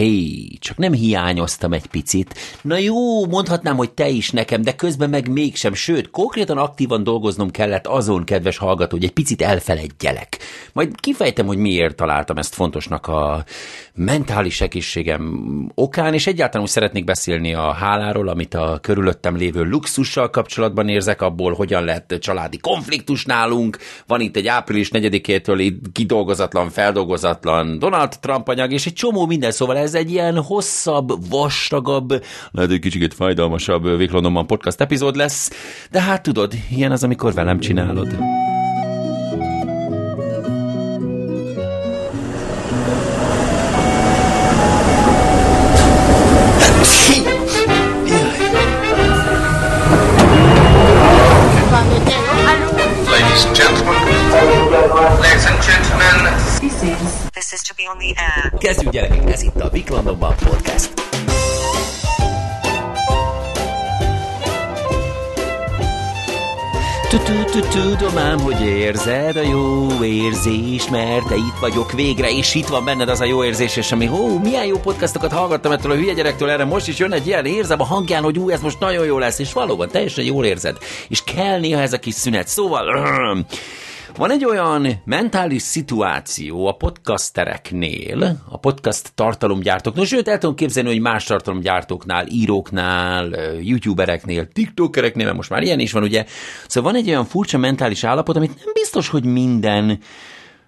Hé, csak nem hiányoztam egy picit. Na jó, mondhatnám, hogy te is nekem, de közben meg mégsem, sőt, konkrétan aktívan dolgoznom kellett azon, kedves hallgató, hogy egy picit elfeledjelek. Majd kifejtem, hogy miért találtam ezt fontosnak a mentális egészségem okán, és egyáltalán úgy szeretnék beszélni a háláról, amit a körülöttem lévő luxussal kapcsolatban érzek, abból hogyan lett családi konfliktus nálunk. Van itt egy április 4-től itt kidolgozatlan, feldolgozatlan Donald Trump anyag, és egy csomó minden, szóval ez egy ilyen hosszabb, vastagabb, lehet, egy kicsit fájdalmasabb Véklonomban podcast epizód lesz, de hát tudod, ilyen az, amikor velem csinálod. Tudom ám, hogy érzed a jó érzés, mert te itt vagyok végre, és itt van benned az a jó érzés, és ami, hó, milyen jó podcastokat hallgattam ettől a hülye gyerektől, erre most is jön egy ilyen érzem a hangján, hogy ú, ez most nagyon jó lesz, és valóban teljesen jól érzed. És kell néha ez a kis szünet. Szóval, van egy olyan mentális szituáció a podcastereknél, a podcast tartalomgyártóknál, sőt, el tudom képzelni, hogy más tartalomgyártóknál, íróknál, youtubereknél, tiktokereknél, mert most már ilyen is van, ugye. Szóval van egy olyan furcsa mentális állapot, amit nem biztos, hogy minden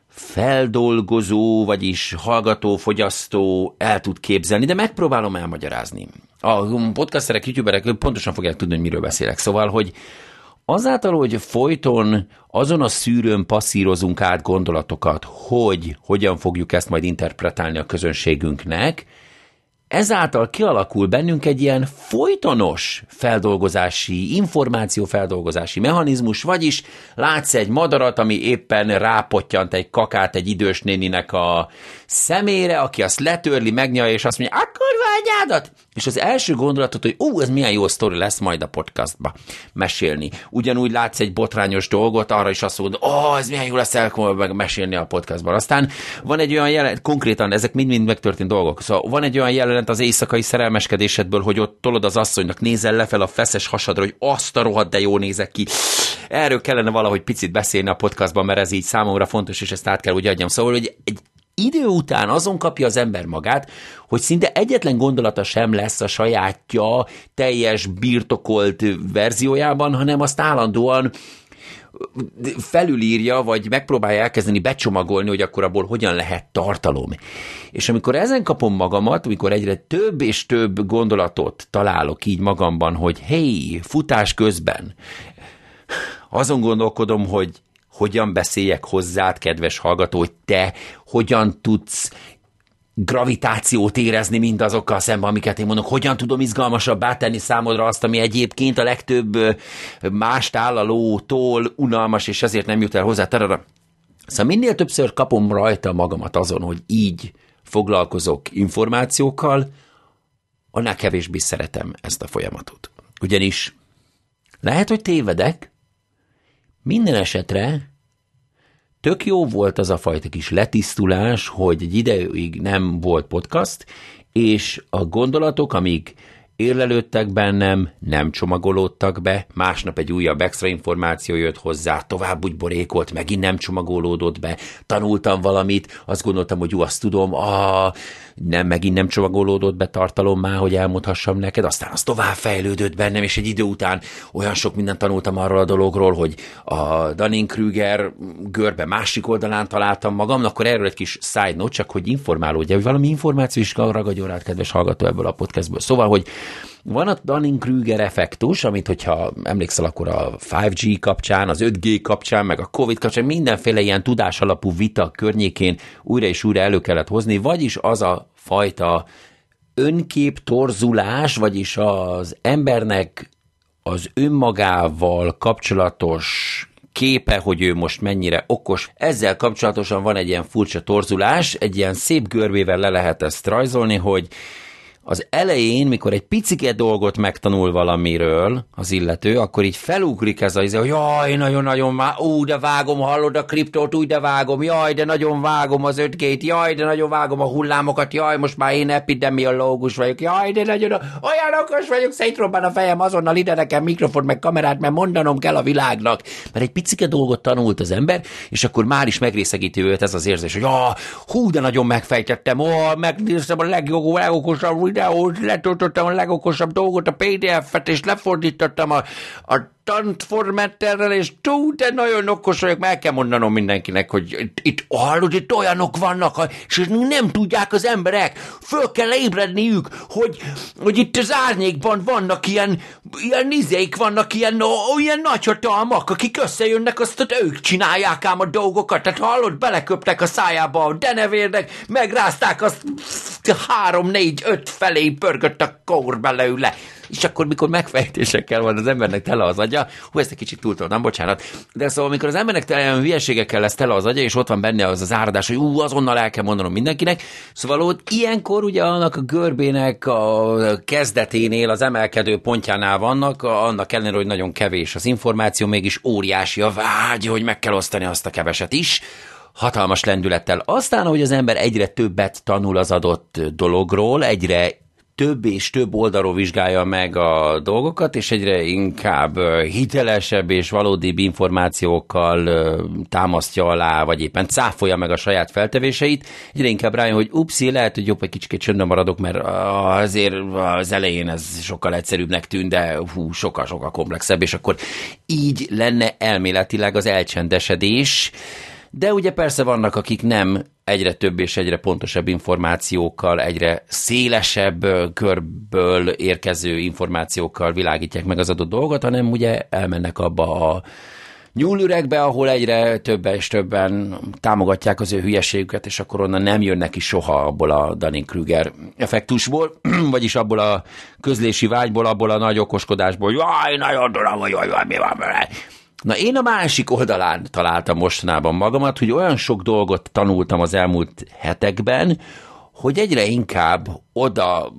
feldolgozó, vagyis hallgató, fogyasztó el tud képzelni, de megpróbálom elmagyarázni. A podcasterek, youtuberek pontosan fogják tudni, hogy miről beszélek. Szóval, hogy azáltal, hogy folyton azon a szűrőn passzírozunk át gondolatokat, hogy hogyan fogjuk ezt majd interpretálni a közönségünknek, ezáltal kialakul bennünk egy ilyen folytonos feldolgozási, információfeldolgozási mechanizmus, vagyis látsz egy madarat, ami éppen rápottyant egy kakát egy idős néninek a szemére, aki azt letörli, megnyalja, és azt mondja, akkor anyádat! És az első gondolatot, hogy ú, ez milyen jó sztori lesz majd a podcastba mesélni. Ugyanúgy látsz egy botrányos dolgot, arra is azt mondod, ó, ez milyen jó lesz el meg mesélni a podcastban. Aztán van egy olyan jelenet, konkrétan ezek mind-mind megtörtént dolgok. Szóval van egy olyan jelenet az éjszakai szerelmeskedésedből, hogy ott tolod az asszonynak, nézel lefel a feszes hasadra, hogy azt a rohadt, de jó nézek ki. Erről kellene valahogy picit beszélni a podcastban, mert ez így számomra fontos, és ezt át kell úgy adjam. Szóval, hogy egy idő után azon kapja az ember magát, hogy szinte egyetlen gondolata sem lesz a sajátja teljes birtokolt verziójában, hanem azt állandóan felülírja, vagy megpróbálja elkezdeni becsomagolni, hogy akkor abból hogyan lehet tartalom. És amikor ezen kapom magamat, amikor egyre több és több gondolatot találok így magamban, hogy hey, futás közben, azon gondolkodom, hogy hogyan beszéljek hozzád, kedves hallgató, hogy te hogyan tudsz gravitációt érezni mindazokkal szemben, amiket én mondok, hogyan tudom izgalmasabbá tenni számodra azt, ami egyébként a legtöbb más tálalótól unalmas, és ezért nem jut el hozzá. Tarara. Szóval minél többször kapom rajta magamat azon, hogy így foglalkozok információkkal, annál kevésbé szeretem ezt a folyamatot. Ugyanis lehet, hogy tévedek, minden esetre tök jó volt az a fajta kis letisztulás, hogy egy ideig nem volt podcast, és a gondolatok, amik érlelődtek bennem, nem csomagolódtak be, másnap egy újabb extra információ jött hozzá, tovább úgy borékolt, megint nem csomagolódott be, tanultam valamit, azt gondoltam, hogy jó, azt tudom, ah, nem, megint nem csomagolódott be tartalom már, hogy elmondhassam neked, aztán az tovább fejlődött bennem, és egy idő után olyan sok mindent tanultam arról a dologról, hogy a Dunning-Kruger görbe másik oldalán találtam magam, akkor erről egy kis side note, csak hogy informálódja, hogy valami információ is ragadjon rád, kedves hallgató ebből a podcastből. Szóval, hogy van a Dunning-Kruger effektus, amit, hogyha emlékszel, akkor a 5G kapcsán, az 5G kapcsán, meg a COVID kapcsán mindenféle ilyen tudás alapú vita környékén újra és újra elő kellett hozni, vagyis az a fajta önkép torzulás, vagyis az embernek az önmagával kapcsolatos képe, hogy ő most mennyire okos. Ezzel kapcsolatosan van egy ilyen furcsa torzulás, egy ilyen szép görbével le lehet ezt rajzolni, hogy az elején, mikor egy picike dolgot megtanul valamiről az illető, akkor így felugrik ez az, hogy jaj, nagyon-nagyon már, ú, de vágom, hallod a kriptót, úgy de vágom, jaj, de nagyon vágom az 5 jaj, de nagyon vágom a hullámokat, jaj, most már én epidemiológus vagyok, jaj, de nagyon olyan okos vagyok, szétrobban a fejem, azonnal ide nekem mikrofon meg kamerát, mert mondanom kell a világnak. Mert egy picike dolgot tanult az ember, és akkor már is megrészegíti őt ez az érzés, hogy ah, hú, de nagyon megfejtettem, ó, megnéztem a legjobb, legokosabb videót, letöltöttem a legokosabb dolgot, a PDF-et, és lefordítottam a, a tantformetterrel, és tú, de nagyon okos vagyok, meg kell mondanom mindenkinek, hogy itt, itt hallod, itt olyanok vannak, és nem tudják az emberek, föl kell ébredniük, hogy, hogy itt az árnyékban vannak ilyen, ilyen izék, vannak ilyen, ó, ilyen nagyhatalmak, akik összejönnek, azt ők csinálják ám a dolgokat, tehát hallod, beleköptek a szájába a denevérnek, megrázták azt három, négy, öt felé pörgött a kór belőle. És akkor, mikor megfejtésekkel van az embernek tele az agya, hú, ezt egy kicsit túltoltam, bocsánat, de szóval, amikor az embernek tele hülyeségekkel lesz tele az agya, és ott van benne az az áradás, hogy ú, azonnal el kell mondanom mindenkinek, szóval ott ilyenkor ugye annak a görbének a kezdeténél, az emelkedő pontjánál vannak, annak ellenére, hogy nagyon kevés az információ, mégis óriási a vágy, hogy meg kell osztani azt a keveset is, hatalmas lendülettel. Aztán, hogy az ember egyre többet tanul az adott dologról, egyre több és több oldalról vizsgálja meg a dolgokat, és egyre inkább hitelesebb és valódi információkkal támasztja alá, vagy éppen cáfolja meg a saját feltevéseit, egyre inkább rájön, hogy upszi, lehet, hogy jobb egy kicsit csöndben maradok, mert azért az elején ez sokkal egyszerűbbnek tűnt, de hú, sokkal-sokkal komplexebb, és akkor így lenne elméletileg az elcsendesedés, de ugye persze vannak, akik nem egyre több és egyre pontosabb információkkal, egyre szélesebb körből érkező információkkal világítják meg az adott dolgot, hanem ugye elmennek abba a nyúlüregbe, ahol egyre többen és többen támogatják az ő hülyeségüket, és akkor onnan nem jönnek ki soha abból a Dunning-Kruger effektusból, vagyis abból a közlési vágyból, abból a nagy okoskodásból, jaj, nagyon tudom, hogy mi van vele Na én a másik oldalán találtam mostanában magamat, hogy olyan sok dolgot tanultam az elmúlt hetekben, hogy egyre inkább oda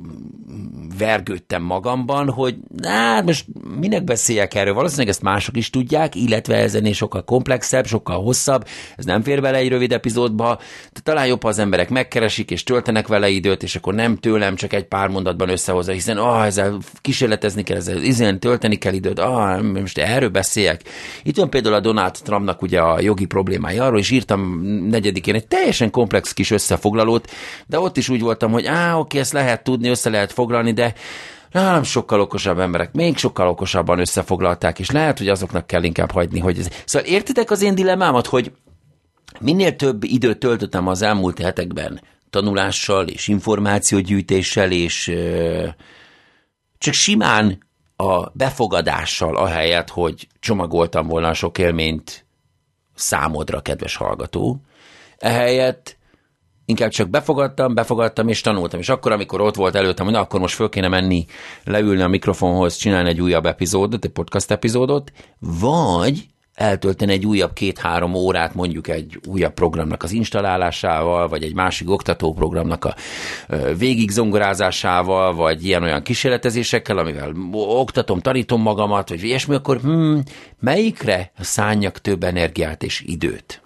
vergődtem magamban, hogy hát most minek beszéljek erről, valószínűleg ezt mások is tudják, illetve ez ennél sokkal komplexebb, sokkal hosszabb, ez nem fér bele egy rövid epizódba, de talán jobb, ha az emberek megkeresik és töltenek vele időt, és akkor nem tőlem csak egy pár mondatban összehozza, hiszen ah, ezzel kísérletezni kell, ezzel izen tölteni kell időt, ah, most erről beszéljek. Itt van például a Donald Trumpnak ugye a jogi problémája arról, és írtam negyedikén egy teljesen komplex kis összefoglalót, de ott is úgy voltam, hogy á, oké, ezt lehet tudni, össze lehet foglalni, de nálam sokkal okosabb emberek, még sokkal okosabban összefoglalták, és lehet, hogy azoknak kell inkább hagyni, hogy ez... Szóval értitek az én dilemmámat, hogy minél több időt töltöttem az elmúlt hetekben tanulással és információgyűjtéssel, és ö, csak simán a befogadással, ahelyett, hogy csomagoltam volna sok élményt számodra, kedves hallgató, ehelyett inkább csak befogadtam, befogadtam és tanultam. És akkor, amikor ott volt előttem, hogy na, akkor most föl kéne menni, leülni a mikrofonhoz, csinálni egy újabb epizódot, egy podcast epizódot, vagy eltölteni egy újabb két-három órát mondjuk egy újabb programnak az installálásával, vagy egy másik oktatóprogramnak a végigzongorázásával, vagy ilyen-olyan kísérletezésekkel, amivel oktatom, tanítom magamat, vagy ilyesmi, akkor hmm, melyikre szálljak több energiát és időt?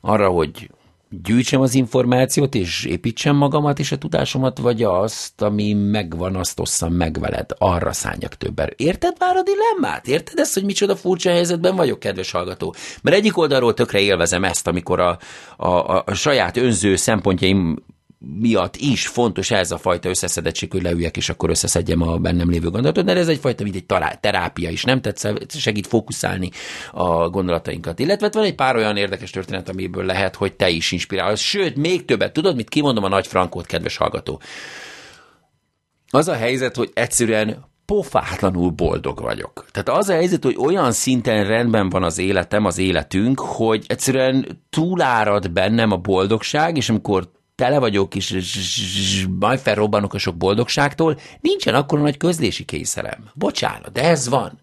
Arra, hogy gyűjtsem az információt, és építsem magamat és a tudásomat, vagy azt, ami megvan, azt osszam meg veled, arra szálljak többen. Érted már a dilemmát? Érted ezt, hogy micsoda furcsa helyzetben vagyok, kedves hallgató? Mert egyik oldalról tökre élvezem ezt, amikor a, a, a saját önző szempontjaim miatt is fontos ez a fajta összeszedettség, hogy leüljek, és akkor összeszedjem a bennem lévő gondolatot, de ez egyfajta, mint egy terápia is, nem? Tehát segít fókuszálni a gondolatainkat. Illetve van egy pár olyan érdekes történet, amiből lehet, hogy te is inspirálsz. Sőt, még többet. Tudod, mit kimondom a nagy frankót, kedves hallgató? Az a helyzet, hogy egyszerűen pofátlanul boldog vagyok. Tehát az a helyzet, hogy olyan szinten rendben van az életem, az életünk, hogy egyszerűen túlárad bennem a boldogság, és amikor tele vagyok, és, és majd felrobbanok a sok boldogságtól, nincsen akkor nagy közlési kényszerem. Bocsánat, de ez van.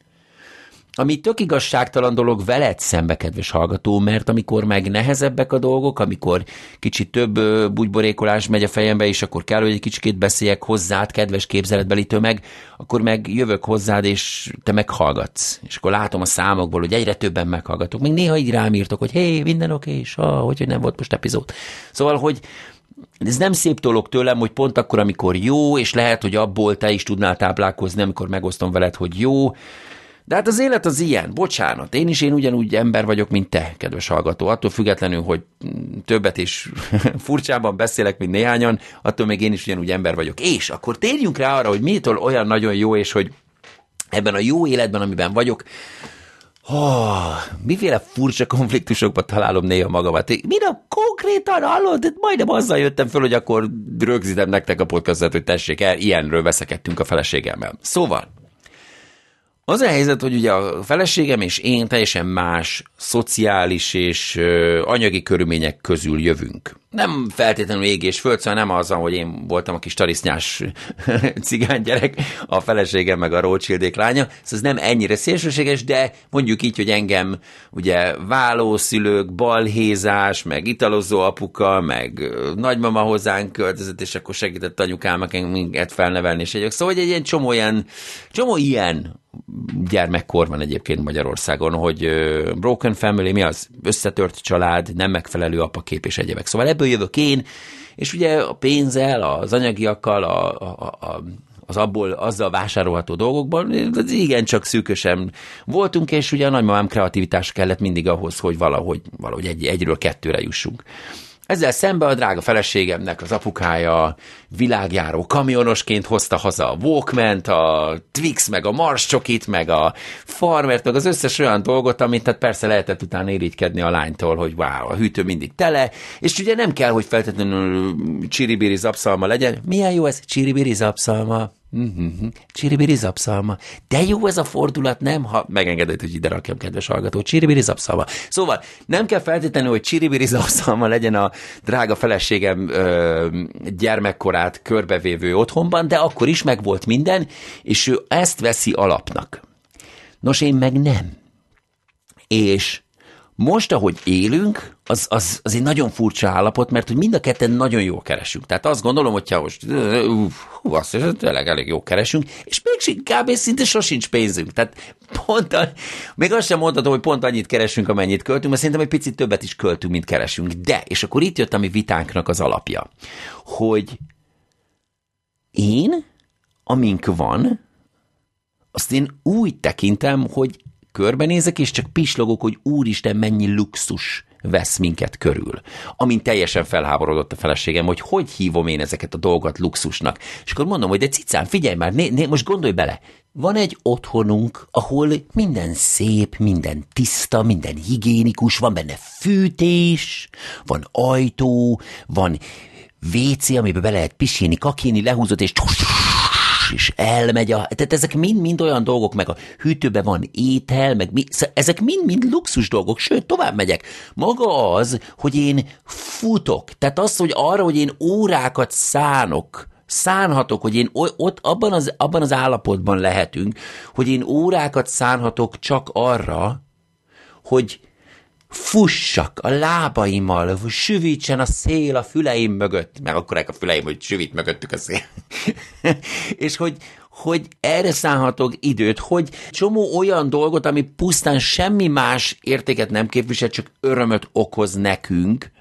ami tök igazságtalan dolog veled szembe, kedves hallgató, mert amikor meg nehezebbek a dolgok, amikor kicsit több bugyborékolás megy a fejembe, és akkor kell, hogy egy kicsikét beszéljek hozzád, kedves képzeletbeli tömeg, akkor meg jövök hozzád, és te meghallgatsz. És akkor látom a számokból, hogy egyre többen meghallgatok. Még néha így rám írtok, hogy hé, minden oké, és ah, hogy nem volt most epizód. Szóval, hogy ez nem szép dolog tőlem, hogy pont akkor, amikor jó, és lehet, hogy abból te is tudnál táplálkozni, amikor megosztom veled, hogy jó, de hát az élet az ilyen, bocsánat, én is én ugyanúgy ember vagyok, mint te, kedves hallgató. Attól függetlenül, hogy többet is furcsában beszélek, mint néhányan, attól még én is ugyanúgy ember vagyok. És akkor térjünk rá arra, hogy mitől olyan nagyon jó, és hogy ebben a jó életben, amiben vagyok, Oh, miféle furcsa konfliktusokba találom néha magamat. Mire konkrétan hallod? De majdnem azzal jöttem föl, hogy akkor rögzítem nektek a podcastot, hogy tessék el, ilyenről veszekedtünk a feleségemmel. Szóval, az a helyzet, hogy ugye a feleségem és én teljesen más szociális és anyagi körülmények közül jövünk. Nem feltétlenül ég és föld, szóval nem az, hogy én voltam a kis tarisznyás cigány gyerek, a feleségem meg a Rothschildék lánya, szóval ez nem ennyire szélsőséges, de mondjuk így, hogy engem ugye válószülők, balhézás, meg italozó apuka, meg nagymama hozzánk költözött, és akkor segített anyukám minket felnevelni, és egyek. Szóval hogy egy ilyen csomó ilyen, csomó ilyen gyermekkor van egyébként Magyarországon, hogy broken family, mi az? Összetört család, nem megfelelő apakép és egyebek. Szóval ebből jövök én, és ugye a pénzzel, az anyagiakkal, a, a, a, az abból, azzal vásárolható dolgokban, az igen csak szűkösen voltunk, és ugye a nagymamám kreativitás kellett mindig ahhoz, hogy valahogy, valahogy egy, egyről kettőre jussunk. Ezzel szemben a drága feleségemnek az apukája világjáró kamionosként hozta haza a walkman a Twix, meg a Mars csokit, meg a Farmert, meg az összes olyan dolgot, amit tehát persze lehetett utána érigykedni a lánytól, hogy wow, a hűtő mindig tele, és ugye nem kell, hogy feltétlenül csiribiri zapszalma legyen. Milyen jó ez? Csiribiri zapszalma. Mm-hmm. Csiribiri zapszalma. De jó ez a fordulat, nem? Ha megengedett, hogy ide rakjam, kedves hallgató. Csiribiri zapszalma. Szóval nem kell feltétlenül, hogy csiribiri zapszalma legyen a drága feleségem ö, gyermekkorát körbevévő otthonban, de akkor is megvolt minden, és ő ezt veszi alapnak. Nos, én meg nem. És most, ahogy élünk, az, az, az egy nagyon furcsa állapot, mert hogy mind a ketten nagyon jól keresünk. Tehát azt gondolom, hogyha most hú, azt tényleg elég jó keresünk, és még kb. szinte sosincs pénzünk. Tehát pont, a, még azt sem mondhatom, hogy pont annyit keresünk, amennyit költünk, mert szerintem egy picit többet is költünk, mint keresünk. De, és akkor itt jött a mi vitánknak az alapja, hogy én, amink van, azt én úgy tekintem, hogy körbenézek, és csak pislogok, hogy úristen, mennyi luxus vesz minket körül. Amint teljesen felháborodott a feleségem, hogy hogy hívom én ezeket a dolgokat luxusnak. És akkor mondom, hogy de cicám, figyelj már, né, né, most gondolj bele, van egy otthonunk, ahol minden szép, minden tiszta, minden higiénikus, van benne fűtés, van ajtó, van WC, amiben be lehet pisilni, kakini, lehúzott, és és elmegy a... Tehát ezek mind-mind olyan dolgok, meg a hűtőben van étel, meg mi, ezek mind-mind luxus dolgok, sőt, tovább megyek. Maga az, hogy én futok, tehát az, hogy arra, hogy én órákat szánok, szánhatok, hogy én ott abban az, abban az állapotban lehetünk, hogy én órákat szánhatok csak arra, hogy fussak a lábaimmal, süvítsen a szél a füleim mögött, meg akkor a füleim, hogy süvít mögöttük a szél. és hogy, hogy erre szállhatok időt, hogy csomó olyan dolgot, ami pusztán semmi más értéket nem képvisel, csak örömöt okoz nekünk,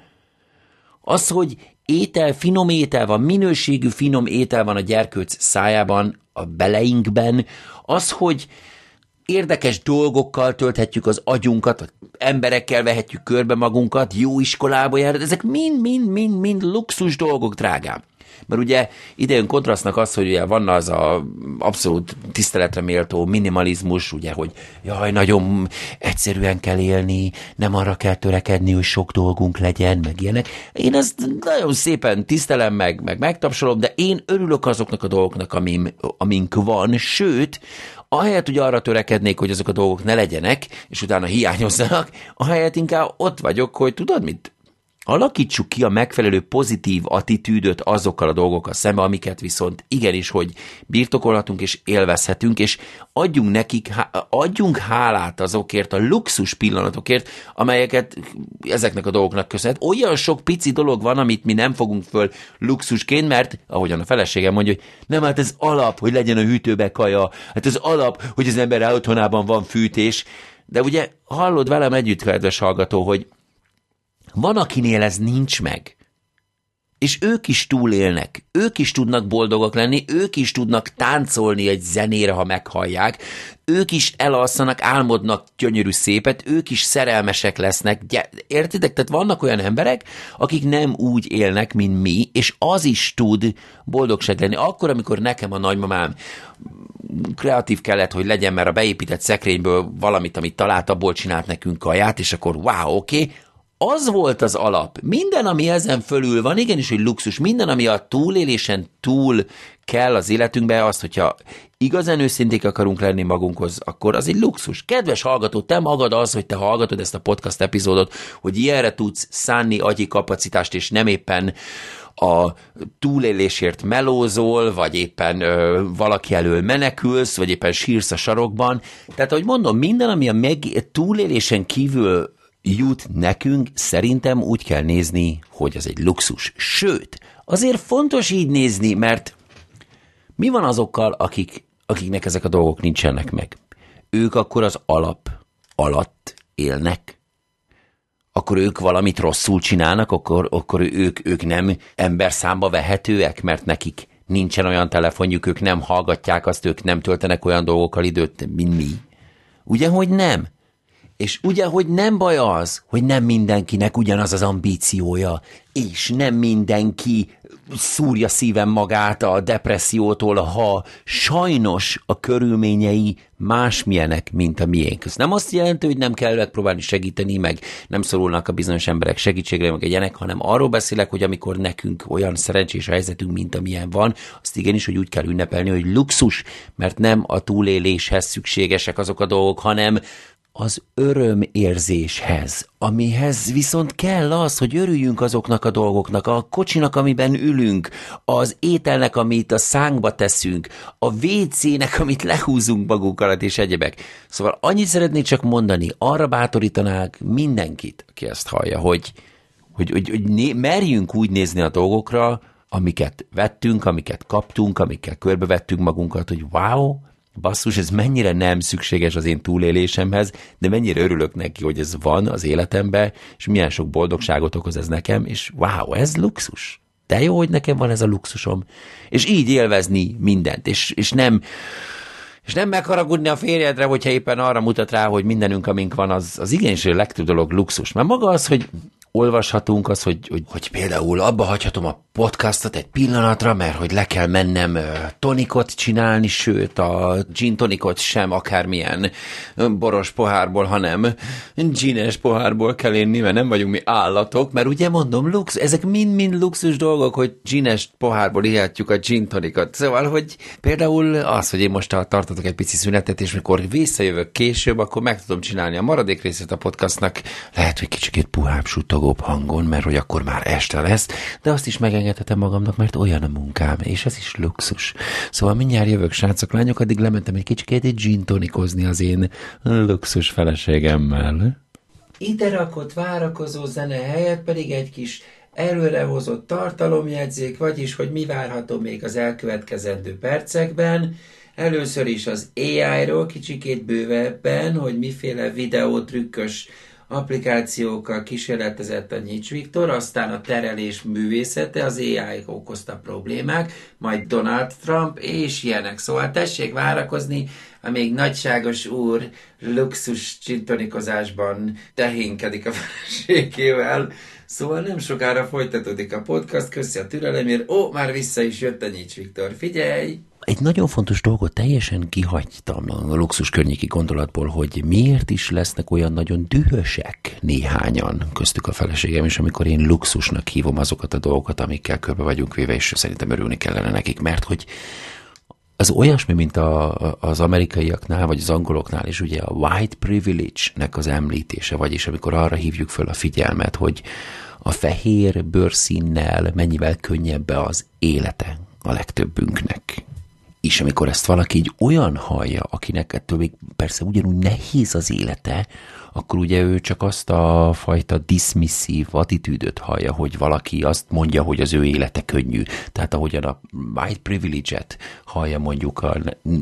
az, hogy étel, finom étel van, minőségű finom étel van a gyerkőc szájában, a beleinkben, az, hogy érdekes dolgokkal tölthetjük az agyunkat, emberekkel vehetjük körbe magunkat, jó iskolába jár, ezek mind-mind-mind-mind luxus dolgok, drágám. Mert ugye idejön kontrasztnak az, hogy ugye van az a abszolút tiszteletre méltó minimalizmus, ugye, hogy jaj, nagyon egyszerűen kell élni, nem arra kell törekedni, hogy sok dolgunk legyen, meg ilyenek. Én ezt nagyon szépen tisztelem meg, meg megtapsolom, de én örülök azoknak a dolgoknak, amim, amink van, sőt, ahelyett, hogy arra törekednék, hogy azok a dolgok ne legyenek, és utána hiányozzanak, ahelyett inkább ott vagyok, hogy tudod mit? Alakítsuk ki a megfelelő pozitív attitűdöt azokkal a dolgokkal szembe, amiket viszont igenis, hogy birtokolhatunk és élvezhetünk, és adjunk nekik, adjunk hálát azokért a luxus pillanatokért, amelyeket ezeknek a dolgoknak köszönhet. Olyan sok pici dolog van, amit mi nem fogunk föl luxusként, mert ahogyan a feleségem mondja, hogy nem, hát ez alap, hogy legyen a hűtőbe kaja, hát ez alap, hogy az ember otthonában van fűtés, de ugye hallod velem együtt, kedves hallgató, hogy van, akinél ez nincs meg. És ők is túlélnek, ők is tudnak boldogok lenni, ők is tudnak táncolni egy zenére, ha meghallják, ők is elalszanak, álmodnak gyönyörű szépet, ők is szerelmesek lesznek. Értitek? Tehát vannak olyan emberek, akik nem úgy élnek, mint mi, és az is tud boldogság lenni. Akkor, amikor nekem a nagymamám kreatív kellett, hogy legyen, mert a beépített szekrényből valamit, amit talált, abból csinált nekünk kaját, és akkor wow, oké, okay, az volt az alap. Minden, ami ezen fölül van, igenis, hogy luxus, minden, ami a túlélésen túl kell az életünkbe, az, hogyha igazán őszinték akarunk lenni magunkhoz, akkor az egy luxus. Kedves hallgató, te magad az, hogy te hallgatod ezt a podcast epizódot, hogy ilyenre tudsz szánni agyi kapacitást, és nem éppen a túlélésért melózol, vagy éppen ö, valaki elől menekülsz, vagy éppen sírsz a sarokban. Tehát, ahogy mondom, minden, ami a meg, túlélésen kívül jut nekünk, szerintem úgy kell nézni, hogy ez egy luxus. Sőt, azért fontos így nézni, mert mi van azokkal, akik, akiknek ezek a dolgok nincsenek meg? Ők akkor az alap alatt élnek, akkor ők valamit rosszul csinálnak, akkor, akkor ők, ők nem ember számba vehetőek, mert nekik nincsen olyan telefonjuk, ők nem hallgatják azt, ők nem töltenek olyan dolgokkal időt, mint mi. Ugye, hogy nem? És ugye, hogy nem baj az, hogy nem mindenkinek ugyanaz az ambíciója, és nem mindenki szúrja szívem magát a depressziótól, ha sajnos a körülményei másmilyenek, mint a miénk. Ez nem azt jelenti, hogy nem kell megpróbálni segíteni, meg nem szorulnak a bizonyos emberek segítségre, meg egyenek, hanem arról beszélek, hogy amikor nekünk olyan szerencsés helyzetünk, mint amilyen van, azt igenis, hogy úgy kell ünnepelni, hogy luxus, mert nem a túléléshez szükségesek azok a dolgok, hanem az örömérzéshez, amihez viszont kell az, hogy örüljünk azoknak a dolgoknak, a kocsinak, amiben ülünk, az ételnek, amit a szánkba teszünk, a WC-nek, amit lehúzunk magunk alatt, és egyebek. Szóval annyit szeretnék csak mondani, arra bátorítanák mindenkit, aki ezt hallja, hogy, hogy, hogy, hogy né, merjünk úgy nézni a dolgokra, amiket vettünk, amiket kaptunk, amikkel körbevettünk magunkat, hogy wow, basszus, ez mennyire nem szükséges az én túlélésemhez, de mennyire örülök neki, hogy ez van az életemben, és milyen sok boldogságot okoz ez nekem, és wow, ez luxus. De jó, hogy nekem van ez a luxusom. És így élvezni mindent, és, és nem és nem megharagudni a férjedre, hogyha éppen arra mutat rá, hogy mindenünk, amink van, az, az igenis a legtöbb dolog luxus. Mert maga az, hogy olvashatunk, az, hogy, hogy, hogy például abba hagyhatom a podcastot egy pillanatra, mert hogy le kell mennem tonikot csinálni, sőt a gin tonikot sem akármilyen boros pohárból, hanem gines pohárból kell inni, mert nem vagyunk mi állatok, mert ugye mondom, lux, ezek mind-mind luxus dolgok, hogy gines pohárból ihatjuk a gin tonikot. Szóval, hogy például az, hogy én most tartatok egy pici szünetet, és mikor visszajövök később, akkor meg tudom csinálni a maradék részét a podcastnak, lehet, hogy kicsit puhább suttogóbb hangon, mert hogy akkor már este lesz, de azt is megengedhetem magamnak, mert olyan a munkám, és ez is luxus. Szóval mindjárt jövök, srácok, lányok, addig lementem egy kicsikét egy gin tonikozni az én luxus feleségemmel. Ide rakott várakozó zene helyett pedig egy kis előrehozott tartalomjegyzék, vagyis, hogy mi várható még az elkövetkezendő percekben. Először is az AI-ról kicsikét bővebben, hogy miféle videótrükkös applikációkkal kísérletezett a Nyics Viktor, aztán a terelés művészete, az AI okozta problémák, majd Donald Trump, és ilyenek. Szóval tessék várakozni, amíg nagyságos úr luxus csintonikozásban tehénkedik a feleségével. Szóval nem sokára folytatódik a podcast, köszi a türelemért. Ó, már vissza is jött a Nyics Viktor, figyelj! Egy nagyon fontos dolgot teljesen kihagytam a luxus környéki gondolatból, hogy miért is lesznek olyan nagyon dühösek néhányan, köztük a feleségem is, amikor én luxusnak hívom azokat a dolgokat, amikkel körbe vagyunk véve, és szerintem örülni kellene nekik, mert hogy az olyasmi, mint a, az amerikaiaknál, vagy az angoloknál is ugye a white privilege-nek az említése, vagyis amikor arra hívjuk föl a figyelmet, hogy a fehér bőrszínnel mennyivel könnyebb az élete a legtöbbünknek. És amikor ezt valaki így olyan hallja, akinek ettől még persze ugyanúgy nehéz az élete, akkor ugye ő csak azt a fajta dismisszív attitűdöt hallja, hogy valaki azt mondja, hogy az ő élete könnyű. Tehát ahogyan a white privilege-et hallja mondjuk a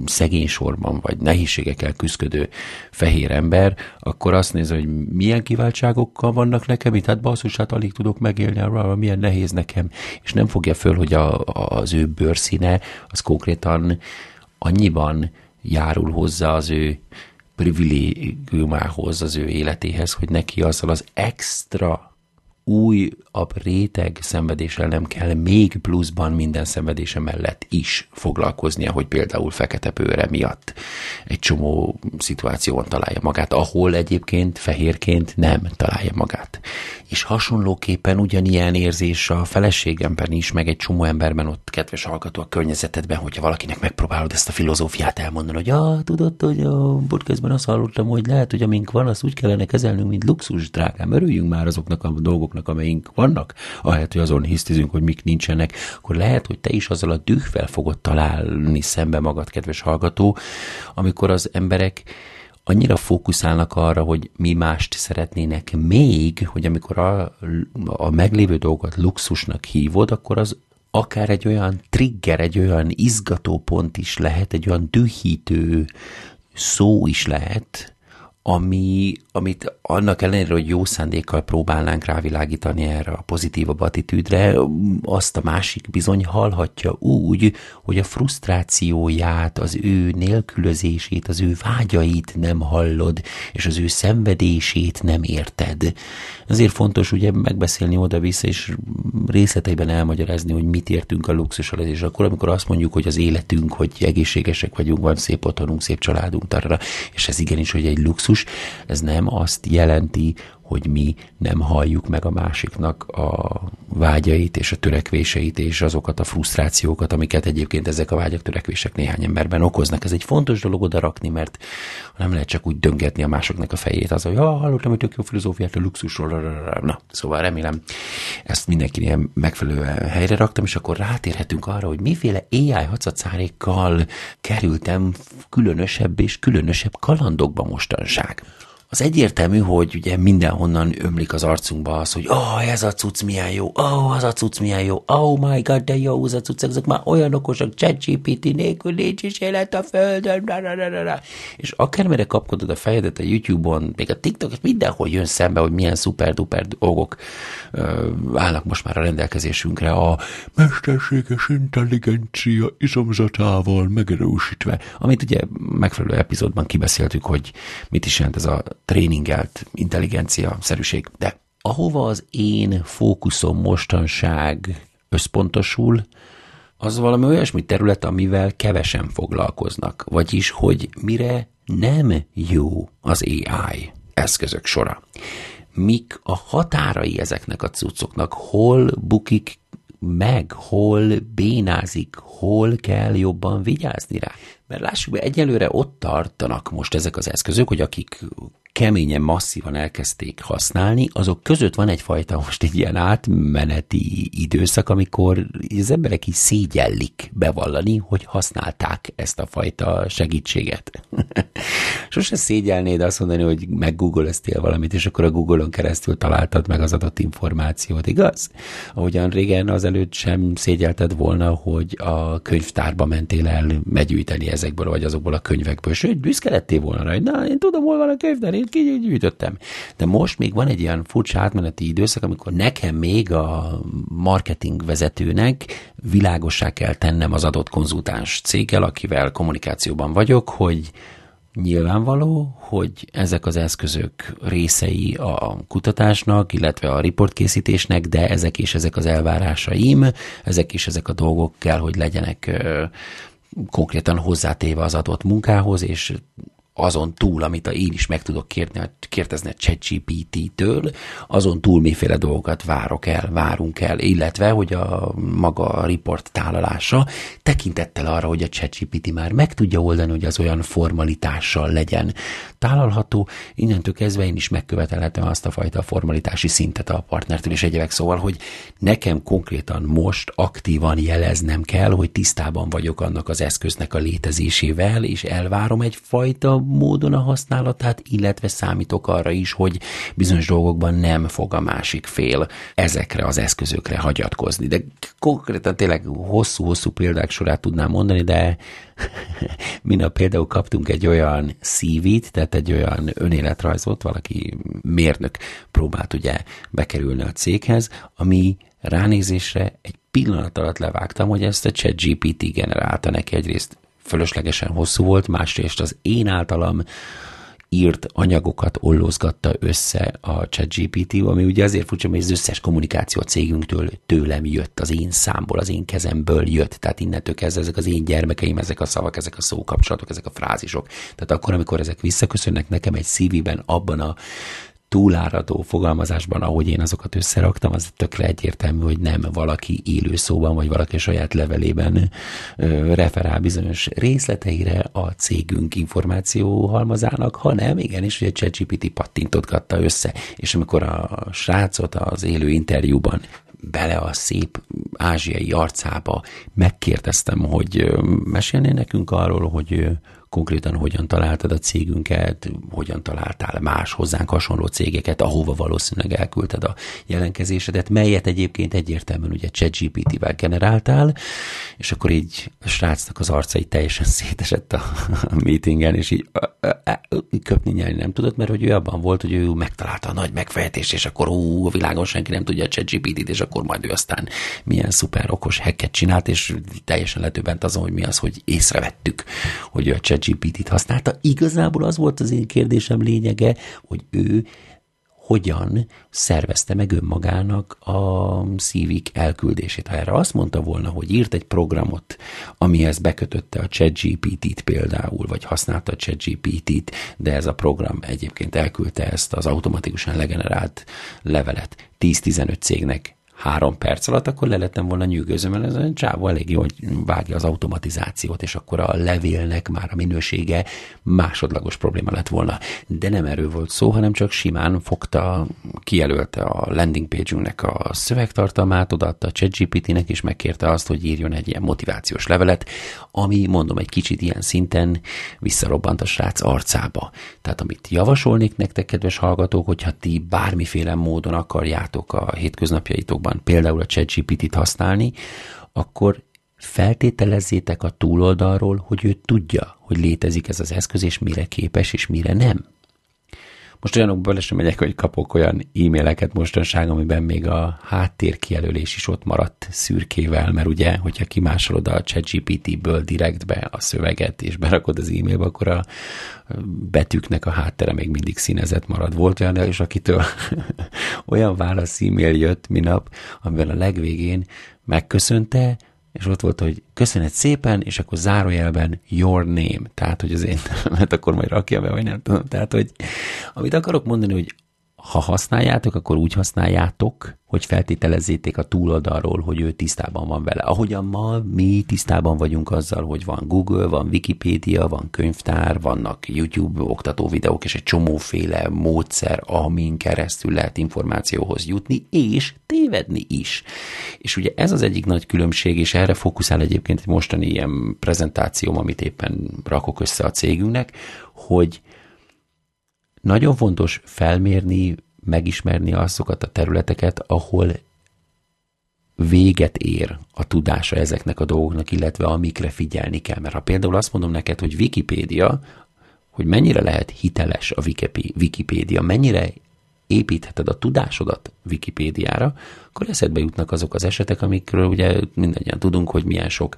szegény sorban, vagy nehézségekkel küzdködő fehér ember, akkor azt néz, hogy milyen kiváltságokkal vannak nekem itt, hát basszus, hát alig tudok megélni, arra milyen nehéz nekem, és nem fogja föl, hogy a, az ő bőrszíne az konkrétan annyiban járul hozzá az ő privilégiumához, az ő életéhez, hogy neki azzal az extra újabb réteg szenvedéssel nem kell még pluszban minden szenvedése mellett is foglalkoznia, hogy például fekete bőre miatt egy csomó szituációban találja magát, ahol egyébként fehérként nem találja magát. És hasonlóképpen ugyanilyen érzés a feleségemben is, meg egy csomó emberben ott, kedves hallgató a környezetedben, hogyha valakinek megpróbálod ezt a filozófiát elmondani, hogy ah, tudod, hogy a podcastben azt hallottam, hogy lehet, hogy amink van, az úgy kellene kezelnünk, mint luxus, drágám, örüljünk már azoknak a dolgoknak, ameink vannak, ahelyett, hogy azon hisztizünk, hogy mik nincsenek, akkor lehet, hogy te is azzal a dühvel fogod találni szembe magad, kedves hallgató, amikor az emberek annyira fókuszálnak arra, hogy mi mást szeretnének még, hogy amikor a, a meglévő dolgot luxusnak hívod, akkor az akár egy olyan trigger, egy olyan izgató pont is lehet, egy olyan dühítő szó is lehet, ami, amit annak ellenére, hogy jó szándékkal próbálnánk rávilágítani erre a pozitívabb attitűdre, azt a másik bizony hallhatja úgy, hogy a frusztrációját, az ő nélkülözését, az ő vágyait nem hallod, és az ő szenvedését nem érted. Ezért fontos ugye megbeszélni oda-vissza, és részleteiben elmagyarázni, hogy mit értünk a luxussal, és akkor, amikor azt mondjuk, hogy az életünk, hogy egészségesek vagyunk, van szép otthonunk, szép családunk, tarra, és ez igenis, hogy egy luxus, ez nem azt jelenti, hogy mi nem halljuk meg a másiknak a vágyait és a törekvéseit és azokat a frusztrációkat, amiket egyébként ezek a vágyak, törekvések néhány emberben okoznak. Ez egy fontos dolog oda rakni, mert nem lehet csak úgy döngetni a másoknak a fejét, az, hogy ja, hallottam, hogy tök jó filozófiát a luxusról. Na, szóval remélem ezt mindenkinél megfelelően helyre raktam, és akkor rátérhetünk arra, hogy miféle AI hacacárékkal kerültem különösebb és különösebb kalandokba mostanság. Az egyértelmű, hogy ugye mindenhonnan ömlik az arcunkba az, hogy oh, ez a cucc milyen jó, oh, az a cucc milyen jó, oh my god, de jó, az a cucc, ezek már olyan okosak, ChatGPT nélkül nincs is élet a földön, da, da, da, da, és akármire kapkodod a fejedet a YouTube-on, még a TikTok, és mindenhol jön szembe, hogy milyen szuper-duper dolgok uh, állnak most már a rendelkezésünkre a mesterséges intelligencia izomzatával megerősítve, amit ugye megfelelő epizódban kibeszéltük, hogy mit is jelent ez a tréningelt intelligencia szerűség. De ahova az én fókuszom mostanság összpontosul, az valami olyasmi terület, amivel kevesen foglalkoznak, vagyis, hogy mire nem jó az AI eszközök sora. Mik a határai ezeknek a cuccoknak, hol bukik meg, hol bénázik, hol kell jobban vigyázni rá. Mert lássuk be, egyelőre ott tartanak most ezek az eszközök, hogy akik keményen, masszívan elkezdték használni, azok között van egyfajta most egy ilyen átmeneti időszak, amikor az emberek is szégyellik bevallani, hogy használták ezt a fajta segítséget. Sose szégyelnéd azt mondani, hogy meggoogoleztél valamit, és akkor a Google-on keresztül találtad meg az adott információt, igaz? Ahogyan régen azelőtt sem szégyelted volna, hogy a könyvtárba mentél el megyűjteni ezekből, vagy azokból a könyvekből, sőt, büszke lettél volna rá, hogy na, én tudom, hol van a könyvtár, én kigyűjtöttem. De most még van egy ilyen furcsa átmeneti időszak, amikor nekem még a marketing vezetőnek világossá kell tennem az adott konzultáns céggel, akivel kommunikációban vagyok, hogy Nyilvánvaló, hogy ezek az eszközök részei a kutatásnak, illetve a riportkészítésnek, de ezek és ezek az elvárásaim, ezek és ezek a dolgok kell, hogy legyenek konkrétan hozzátéve az adott munkához, és azon túl, amit én is meg tudok kérni, kérdezni a ChatGPT-től, azon túl miféle dolgokat várok el, várunk el, illetve, hogy a maga a report tálalása tekintettel arra, hogy a ChatGPT már meg tudja oldani, hogy az olyan formalitással legyen tálalható, innentől kezdve én is megkövetelhetem azt a fajta formalitási szintet a partnertől és egyebek, szóval, hogy nekem konkrétan most aktívan jeleznem kell, hogy tisztában vagyok annak az eszköznek a létezésével, és elvárom egyfajta módon a használatát, illetve számítok arra is, hogy bizonyos dolgokban nem fog a másik fél ezekre az eszközökre hagyatkozni. De konkrétan tényleg hosszú-hosszú példák sorát tudnám mondani, de minap például kaptunk egy olyan CV-t, tehát egy olyan önéletrajzot, valaki mérnök próbált ugye bekerülni a céghez, ami ránézésre egy pillanat alatt levágtam, hogy ezt a chat GPT generálta neki egyrészt fölöslegesen hosszú volt, másrészt az én általam írt anyagokat ollózgatta össze a ChatGPT, ami ugye azért furcsa, mert az összes kommunikáció a cégünktől tőlem jött, az én számból, az én kezemből jött. Tehát innentől kezdve ezek az én gyermekeim, ezek a szavak, ezek a szókapcsolatok, ezek a frázisok. Tehát akkor, amikor ezek visszaköszönnek nekem egy CV-ben, abban a túláradó fogalmazásban, ahogy én azokat összeraktam, az tökre egyértelmű, hogy nem valaki élő szóban, vagy valaki saját levelében ö, referál bizonyos részleteire a cégünk információ halmazának, hanem igenis, hogy a ChatGPT pattintotgatta össze. És amikor a srácot az élő interjúban bele a szép ázsiai arcába megkérdeztem, hogy mesélné nekünk arról, hogy konkrétan hogyan találtad a cégünket, hogyan találtál más hozzánk hasonló cégeket, ahova valószínűleg elküldted a jelenkezésedet, melyet egyébként egyértelműen ugye ChatGPT-vel generáltál, és akkor így a srácnak az arca így teljesen szétesett a, a meetingen, és így köpni nyelni nem tudott, mert hogy ő abban volt, hogy ő megtalálta a nagy megfejtést, és akkor ú, a világon senki nem tudja a ChatGPT-t, és akkor majd ő aztán milyen szuper okos hacket csinált, és teljesen letőbent azon, hogy mi az, hogy észrevettük, hogy a Chat ChatGPT-t használta. Igazából az volt az én kérdésem lényege, hogy ő hogyan szervezte meg önmagának a szívik elküldését. Ha erre azt mondta volna, hogy írt egy programot, amihez bekötötte a ChatGPT-t például, vagy használta a ChatGPT-t, de ez a program egyébként elküldte ezt az automatikusan legenerált levelet 10-15 cégnek három perc alatt, akkor le lettem volna nyűgöző, mert ez a csávó elég jól vágja az automatizációt, és akkor a levélnek már a minősége másodlagos probléma lett volna. De nem erről volt szó, hanem csak simán fogta, kijelölte a landing page-ünknek a szövegtartalmát, odaadta a ChatGPT-nek, és megkérte azt, hogy írjon egy ilyen motivációs levelet, ami, mondom, egy kicsit ilyen szinten visszarobbant a srác arcába. Tehát amit javasolnék nektek, kedves hallgatók, hogyha ti bármiféle módon akarjátok a hétköznapjaitok dolgokban, például a ChatGPT-t használni, akkor feltételezzétek a túloldalról, hogy ő tudja, hogy létezik ez az eszköz, és mire képes, és mire nem. Most olyanokba bele sem megyek, hogy kapok olyan e-maileket mostanság, amiben még a háttérkijelölés is ott maradt szürkével, mert ugye, hogyha kimásolod a ChatGPT-ből direktbe a szöveget, és berakod az e-mailbe, akkor a betűknek a háttere még mindig színezett marad. Volt olyan, és akitől olyan válasz e-mail jött minap, amiben a legvégén megköszönte, és ott volt, hogy köszönet szépen, és akkor zárójelben your name, tehát, hogy az én, mert akkor majd rakja be, vagy nem tudom, tehát, hogy amit akarok mondani, hogy ha használjátok, akkor úgy használjátok, hogy feltételezzétek a túloldalról, hogy ő tisztában van vele. Ahogyan ma mi tisztában vagyunk azzal, hogy van Google, van Wikipedia, van könyvtár, vannak YouTube oktató videók, és egy csomóféle módszer, amin keresztül lehet információhoz jutni, és tévedni is. És ugye ez az egyik nagy különbség, és erre fókuszál egyébként egy mostani ilyen prezentációm, amit éppen rakok össze a cégünknek, hogy nagyon fontos felmérni, megismerni azokat a területeket, ahol véget ér a tudása ezeknek a dolgoknak, illetve amikre figyelni kell. Mert ha például azt mondom neked, hogy Wikipédia, hogy mennyire lehet hiteles a Wikipédia, mennyire építheted a tudásodat Wikipédiára, akkor eszedbe jutnak azok az esetek, amikről ugye mindannyian tudunk, hogy milyen sok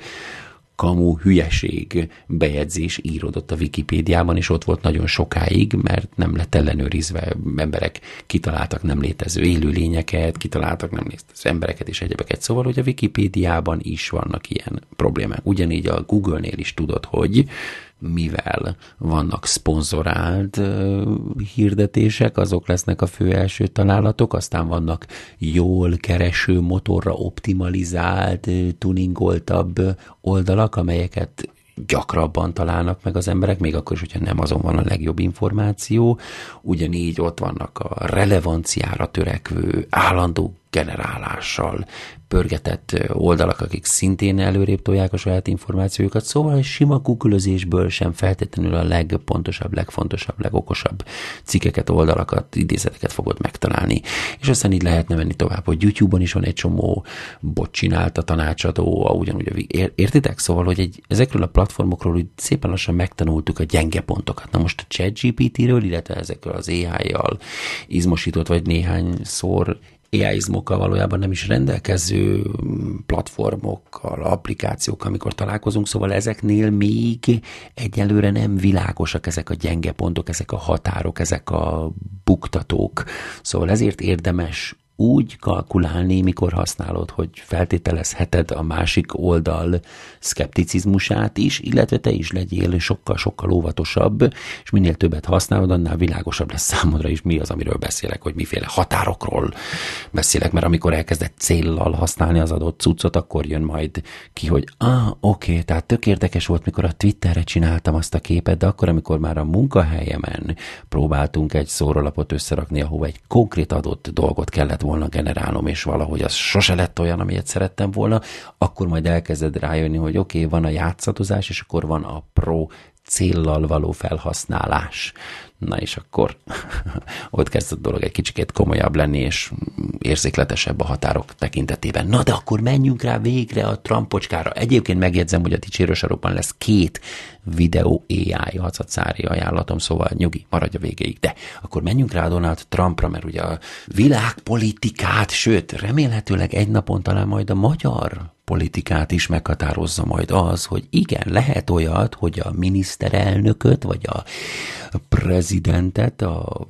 kamu hülyeség bejegyzés íródott a Wikipédiában, és ott volt nagyon sokáig, mert nem lett ellenőrizve, emberek kitaláltak nem létező élőlényeket, kitaláltak nem létező embereket és egyebeket. Szóval, hogy a Wikipédiában is vannak ilyen problémák. Ugyanígy a Google-nél is tudod, hogy mivel vannak szponzorált hirdetések, azok lesznek a fő első találatok, aztán vannak jól kereső motorra optimalizált, tuningoltabb oldalak, amelyeket gyakrabban találnak meg az emberek, még akkor is, hogyha nem azon van a legjobb információ. Ugyanígy ott vannak a relevanciára törekvő, állandó generálással pörgetett oldalak, akik szintén előrébb tolják a saját információjukat, szóval sima kukulözésből sem feltétlenül a legpontosabb, legfontosabb, legokosabb cikkeket, oldalakat, idézeteket fogod megtalálni. És aztán így lehetne menni tovább, hogy YouTube-on is van egy csomó bot csinált a tanácsadó, ugyanúgy a, értitek? Szóval, hogy egy, ezekről a platformokról úgy szépen lassan megtanultuk a gyenge pontokat. Na most a ChatGPT-ről, illetve ezekről az AI-jal izmosított, vagy néhányszor AI-izmokkal valójában nem is rendelkező platformokkal, applikációkkal, amikor találkozunk, szóval ezeknél még egyelőre nem világosak ezek a gyenge pontok, ezek a határok, ezek a buktatók. Szóval ezért érdemes úgy kalkulálni, mikor használod, hogy feltételezheted a másik oldal szkepticizmusát is, illetve te is legyél sokkal-sokkal óvatosabb, és minél többet használod, annál világosabb lesz számodra is mi az, amiről beszélek, hogy miféle határokról beszélek, mert amikor elkezded céllal használni az adott cuccot, akkor jön majd ki, hogy ah, oké, okay, tehát tök érdekes volt, mikor a Twitterre csináltam azt a képet, de akkor, amikor már a munkahelyemen próbáltunk egy szórólapot összerakni, ahova egy konkrét adott dolgot kellett volna generálnom, és valahogy az sose lett olyan, amilyet szerettem volna, akkor majd elkezded rájönni, hogy oké, okay, van a játszatozás, és akkor van a pro céllal való felhasználás. Na és akkor ott kezd a dolog egy kicsikét komolyabb lenni, és érzékletesebb a határok tekintetében. Na de akkor menjünk rá végre a Trumpocskára. Egyébként megjegyzem, hogy a dicsérősarokban lesz két videó AI hacacári ajánlatom, szóval nyugi, maradj a végéig. De akkor menjünk rá Donald Trumpra, mert ugye a világpolitikát, sőt, remélhetőleg egy napon talán majd a magyar politikát is meghatározza majd az, hogy igen, lehet olyat, hogy a miniszterelnököt, vagy a prezidentet,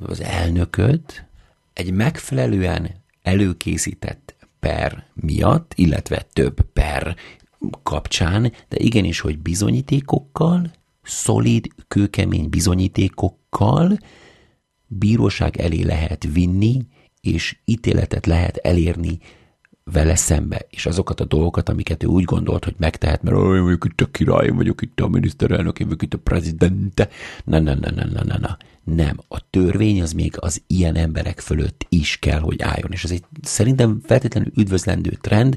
az elnököt egy megfelelően előkészített per miatt, illetve több per kapcsán, de igenis, hogy bizonyítékokkal, szolid, kőkemény bizonyítékokkal bíróság elé lehet vinni, és ítéletet lehet elérni vele szembe, és azokat a dolgokat, amiket ő úgy gondolt, hogy megtehet, mert olyan vagyok itt a király, vagyok itt a miniszterelnök, én vagyok itt a prezidente. Na, na, na, na, na, na, na. Nem. A törvény az még az ilyen emberek fölött is kell, hogy álljon. És ez egy szerintem feltétlenül üdvözlendő trend.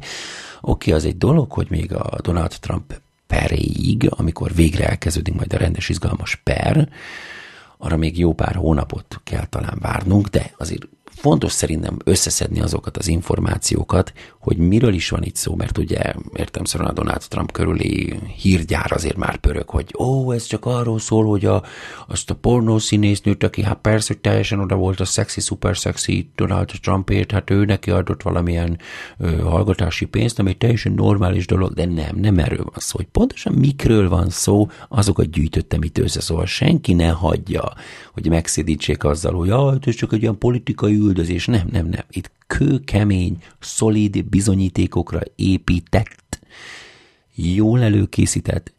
Oké, az egy dolog, hogy még a Donald Trump peréig, amikor végre elkezdődik majd a rendes izgalmas per, arra még jó pár hónapot kell talán várnunk, de azért fontos szerintem összeszedni azokat az információkat, hogy miről is van itt szó, mert ugye értem szerint a Donald Trump körüli hírgyár azért már pörög, hogy ó, ez csak arról szól, hogy a, azt a pornó színésznőt, aki hát persze, hogy teljesen oda volt a szexi, szuper szexi Donald Trumpért, hát ő neki adott valamilyen ö, hallgatási pénzt, ami teljesen normális dolog, de nem, nem erről van szó, hogy pontosan mikről van szó, azokat gyűjtöttem itt össze, szóval senki ne hagyja, hogy megszédítsék azzal, hogy ah, ez csak egy ilyen politikai üldözés. Nem, nem, nem. Itt kőkemény, szolid bizonyítékokra épített, jól előkészített,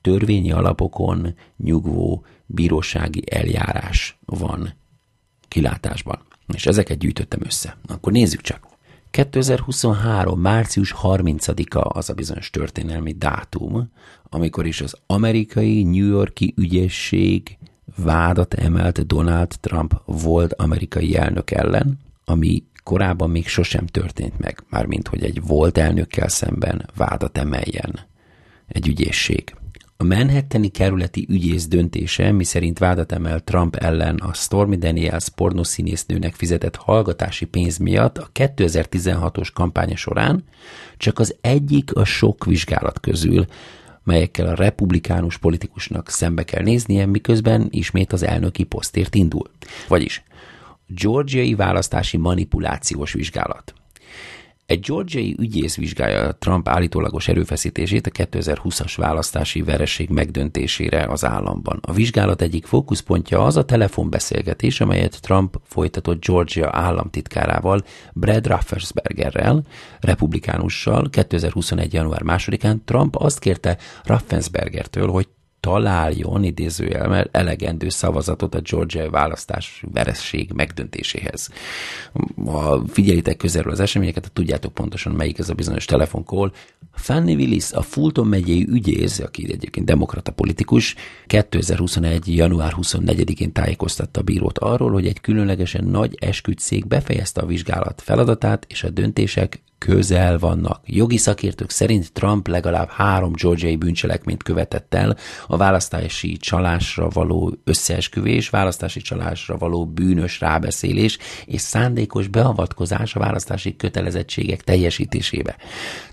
törvényi alapokon nyugvó bírósági eljárás van kilátásban. És ezeket gyűjtöttem össze. Akkor nézzük csak. 2023. március 30-a az a bizonyos történelmi dátum, amikor is az amerikai New Yorki ügyesség vádat emelt Donald Trump volt amerikai elnök ellen, ami korábban még sosem történt meg, mármint hogy egy volt elnökkel szemben vádat emeljen egy ügyészség. A Manhattani kerületi ügyész döntése, miszerint vádat emel Trump ellen a Stormy Daniels pornoszínésznőnek fizetett hallgatási pénz miatt a 2016-os kampánya során csak az egyik a sok vizsgálat közül, melyekkel a republikánus politikusnak szembe kell néznie, miközben ismét az elnöki posztért indul. Vagyis Georgiai választási manipulációs vizsgálat. Egy georgiai ügyész vizsgálja Trump állítólagos erőfeszítését a 2020-as választási vereség megdöntésére az államban. A vizsgálat egyik fókuszpontja az a telefonbeszélgetés, amelyet Trump folytatott Georgia államtitkárával, Brad Raffenspergerrel, republikánussal 2021. január 2-án. Trump azt kérte Raffenspergertől, hogy találjon, idézőjelmel, elegendő szavazatot a Georgia választás veresség megdöntéséhez. Ha figyelitek közelről az eseményeket, tudjátok pontosan, melyik ez a bizonyos telefonkól. Fanny Willis, a Fulton megyei ügyész, aki egyébként demokrata politikus, 2021. január 24-én tájékoztatta a bírót arról, hogy egy különlegesen nagy esküdtszék befejezte a vizsgálat feladatát, és a döntések közel vannak. Jogi szakértők szerint Trump legalább három georgiai bűncselekményt követett el, a választási csalásra való összeesküvés, választási csalásra való bűnös rábeszélés és szándékos beavatkozás a választási kötelezettségek teljesítésébe.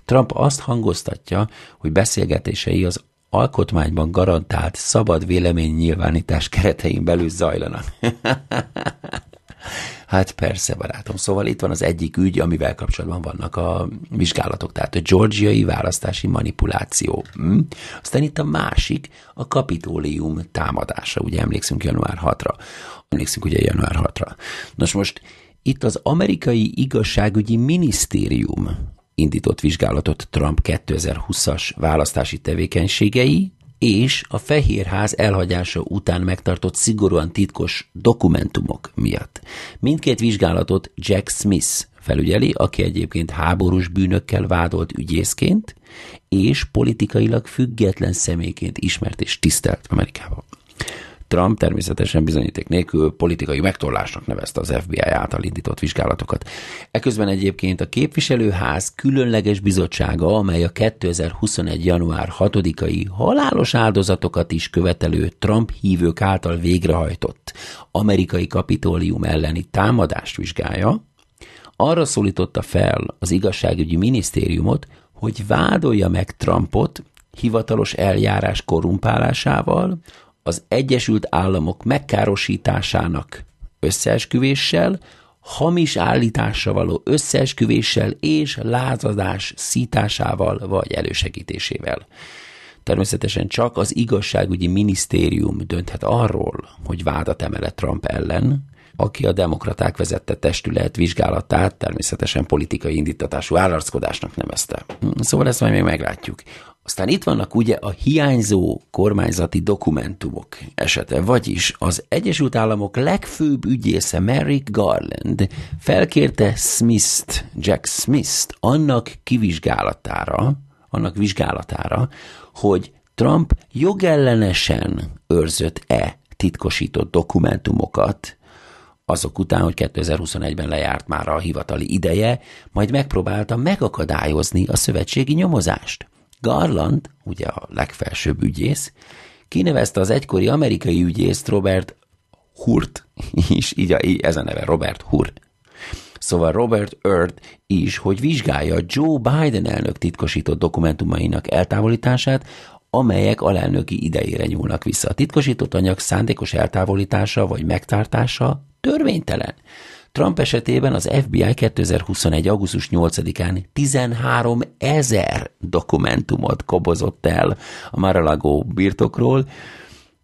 Trump azt hangoztatja, hogy beszélgetései az alkotmányban garantált szabad véleménynyilvánítás keretein belül zajlanak. Hát persze, barátom. Szóval itt van az egyik ügy, amivel kapcsolatban vannak a vizsgálatok, tehát a georgiai választási manipuláció. Hm? Aztán itt a másik, a kapitólium támadása. Ugye emlékszünk január 6-ra. Emlékszünk ugye január 6-ra. Nos most itt az amerikai igazságügyi minisztérium indított vizsgálatot Trump 2020-as választási tevékenységei, és a Fehérház elhagyása után megtartott szigorúan titkos dokumentumok miatt. Mindkét vizsgálatot Jack Smith felügyeli, aki egyébként háborús bűnökkel vádolt ügyészként, és politikailag független személyként ismert és tisztelt Amerikában. Trump természetesen bizonyíték nélkül politikai megtorlásnak nevezte az FBI által indított vizsgálatokat. Eközben egyébként a képviselőház különleges bizottsága, amely a 2021. január 6-ai halálos áldozatokat is követelő Trump hívők által végrehajtott amerikai kapitólium elleni támadást vizsgálja, arra szólította fel az igazságügyi minisztériumot, hogy vádolja meg Trumpot hivatalos eljárás korumpálásával, az Egyesült Államok megkárosításának összeesküvéssel, hamis állításra való összeesküvéssel és lázadás szításával vagy elősegítésével. Természetesen csak az igazságügyi minisztérium dönthet arról, hogy vádat emele Trump ellen, aki a demokraták vezette testület vizsgálatát természetesen politikai indítatású állarckodásnak nevezte. Szóval ezt majd még meglátjuk. Aztán itt vannak ugye a hiányzó kormányzati dokumentumok esete, vagyis az Egyesült Államok legfőbb ügyésze Merrick Garland felkérte Smith-t, Jack Smith-t annak kivizsgálatára, annak vizsgálatára, hogy Trump jogellenesen őrzött-e titkosított dokumentumokat, azok után, hogy 2021-ben lejárt már a hivatali ideje, majd megpróbálta megakadályozni a szövetségi nyomozást. Garland, ugye a legfelsőbb ügyész, kinevezte az egykori amerikai ügyészt Robert Hurt, is így, így ez a neve, Robert Hur. Szóval Robert Earth is, hogy vizsgálja Joe Biden elnök titkosított dokumentumainak eltávolítását, amelyek alelnöki idejére nyúlnak vissza. A titkosított anyag szándékos eltávolítása vagy megtartása törvénytelen. Trump esetében az FBI 2021. augusztus 8-án 13 ezer dokumentumot kobozott el a Mar-a-Lago birtokról,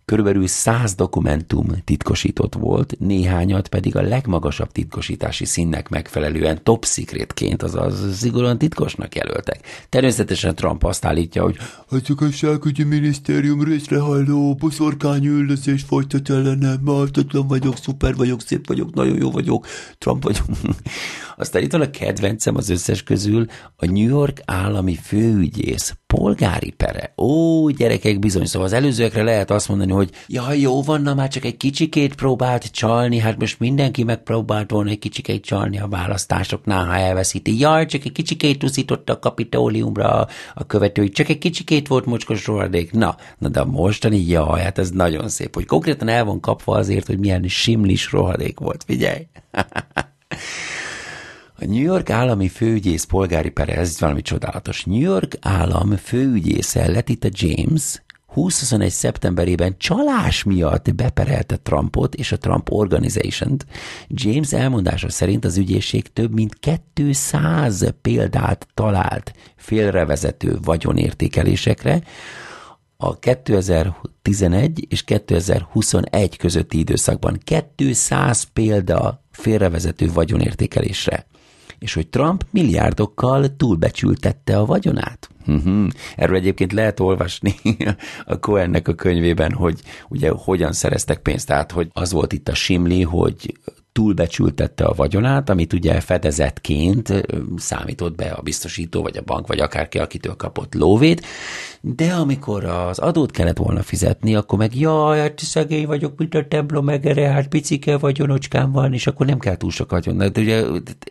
Körülbelül 100 dokumentum titkosított volt, néhányat pedig a legmagasabb titkosítási színnek megfelelően top secretként, azaz szigorúan titkosnak jelöltek. Természetesen Trump azt állítja, hogy az igazságügyi minisztérium részrehajló üldözés folytat ellenem, mártatlan vagyok, szuper vagyok, szép vagyok, nagyon jó vagyok, Trump vagyok. Aztán itt van a kedvencem az összes közül, a New York állami főügyész polgári pere. Ó, gyerekek, bizony, szóval az előzőekre lehet azt mondani, hogy ja, jó van, na már csak egy kicsikét próbált csalni, hát most mindenki megpróbált volna egy kicsikét csalni a választásoknál, ha elveszíti. Jaj, csak egy kicsikét uszított a kapitóliumra a, követői, csak egy kicsikét volt mocskos rohadék. Na, na de mostani, jaj, hát ez nagyon szép, hogy konkrétan el van kapva azért, hogy milyen simlis rohadék volt, figyelj. A New York állami főügyész polgári pere, ez valami csodálatos. New York állam főügyésze Letita James 2021. szeptemberében csalás miatt beperelte Trumpot és a Trump Organization-t. James elmondása szerint az ügyészség több mint 200 példát talált félrevezető vagyonértékelésekre, a 2011 és 2021 közötti időszakban 200 példa félrevezető vagyonértékelésre és hogy Trump milliárdokkal túlbecsültette a vagyonát. Uh-huh. Erről egyébként lehet olvasni a Cohennek a könyvében, hogy ugye hogyan szereztek pénzt. Tehát, hogy az volt itt a simli, hogy túlbecsültette a vagyonát, amit ugye fedezetként számított be a biztosító, vagy a bank, vagy akárki, akitől kapott lóvét, de amikor az adót kellett volna fizetni, akkor meg jaj, hát szegény vagyok, mint a templom megere, hát picike vagyonocskám van, és akkor nem kell túl sok vagyon. De ugye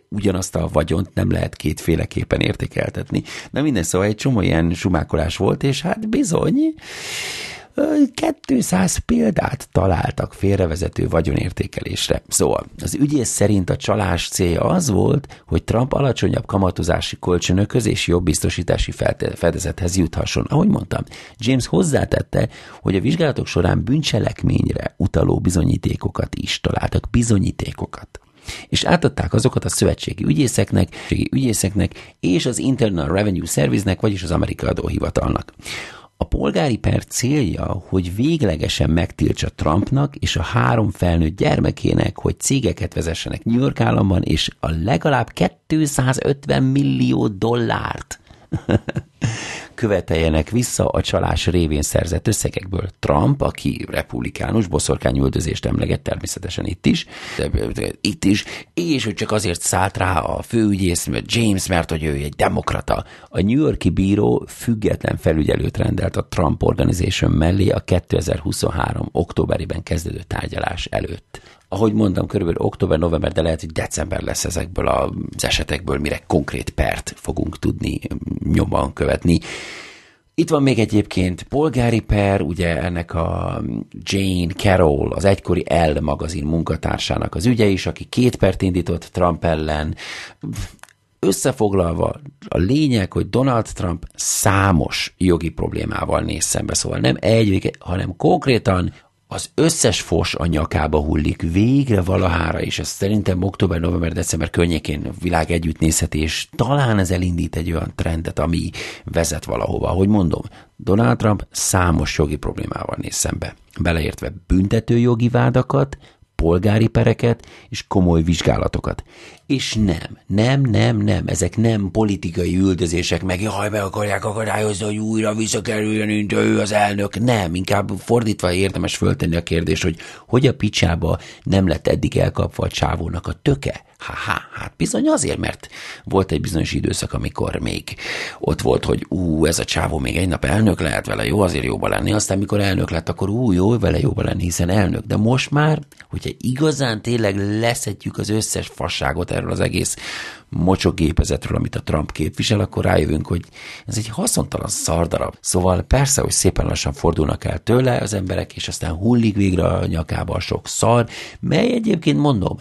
ugyanazt a vagyont nem lehet kétféleképpen értékeltetni. Na minden szóval egy csomó ilyen sumákolás volt, és hát bizony, 200 példát találtak félrevezető vagyonértékelésre. Szóval az ügyész szerint a csalás célja az volt, hogy Trump alacsonyabb kamatozási kölcsönökhöz és jobb biztosítási fedezethez juthasson. Ahogy mondtam, James hozzátette, hogy a vizsgálatok során bűncselekményre utaló bizonyítékokat is találtak, bizonyítékokat és átadták azokat a szövetségi ügyészeknek, ügyészeknek és az Internal Revenue Service-nek, vagyis az amerikai adóhivatalnak. A polgári per célja, hogy véglegesen megtiltsa Trumpnak és a három felnőtt gyermekének, hogy cégeket vezessenek New York államban, és a legalább 250 millió dollárt követeljenek vissza a csalás révén szerzett összegekből. Trump, aki republikánus, boszorkányüldözést emleget természetesen itt is, itt is, és hogy csak azért szállt rá a főügyész James, mert hogy ő egy demokrata. A New Yorki bíró független felügyelőt rendelt a Trump Organization mellé a 2023. októberében kezdődő tárgyalás előtt ahogy mondtam, körülbelül október-november, de lehet, hogy december lesz ezekből az esetekből, mire konkrét pert fogunk tudni nyomban követni. Itt van még egyébként polgári per, ugye ennek a Jane Carroll, az egykori Elle magazin munkatársának az ügye is, aki két pert indított Trump ellen. Összefoglalva a lényeg, hogy Donald Trump számos jogi problémával néz szembe, szóval nem egy, hanem konkrétan az összes fos a nyakába hullik végre valahára, és ez szerintem október, november, december környékén világ együtt nézheti, és talán ez elindít egy olyan trendet, ami vezet valahova. Ahogy mondom, Donald Trump számos jogi problémával néz szembe, beleértve büntetőjogi vádakat, polgári pereket és komoly vizsgálatokat. És nem, nem, nem, nem, ezek nem politikai üldözések, meg jaj, be akarják akadályozni, hogy újra visszakerüljön, mint ő az elnök. Nem, inkább fordítva érdemes föltenni a kérdést, hogy hogy a picsába nem lett eddig elkapva a csávónak a töke. Ha-ha, hát bizony azért, mert volt egy bizonyos időszak, amikor még ott volt, hogy ú, ez a csávó még egy nap elnök lehet vele, jó azért jóba lenni, aztán mikor elnök lett, akkor ú, jó vele jóba lenni, hiszen elnök. De most már, hogyha igazán tényleg leszedjük az összes fasságot erről az egész mocsogépezetről, amit a Trump képvisel, akkor rájövünk, hogy ez egy haszontalan szardarab. Szóval persze, hogy szépen lassan fordulnak el tőle az emberek, és aztán hullik végre a nyakába a sok szar, mely egyébként mondom,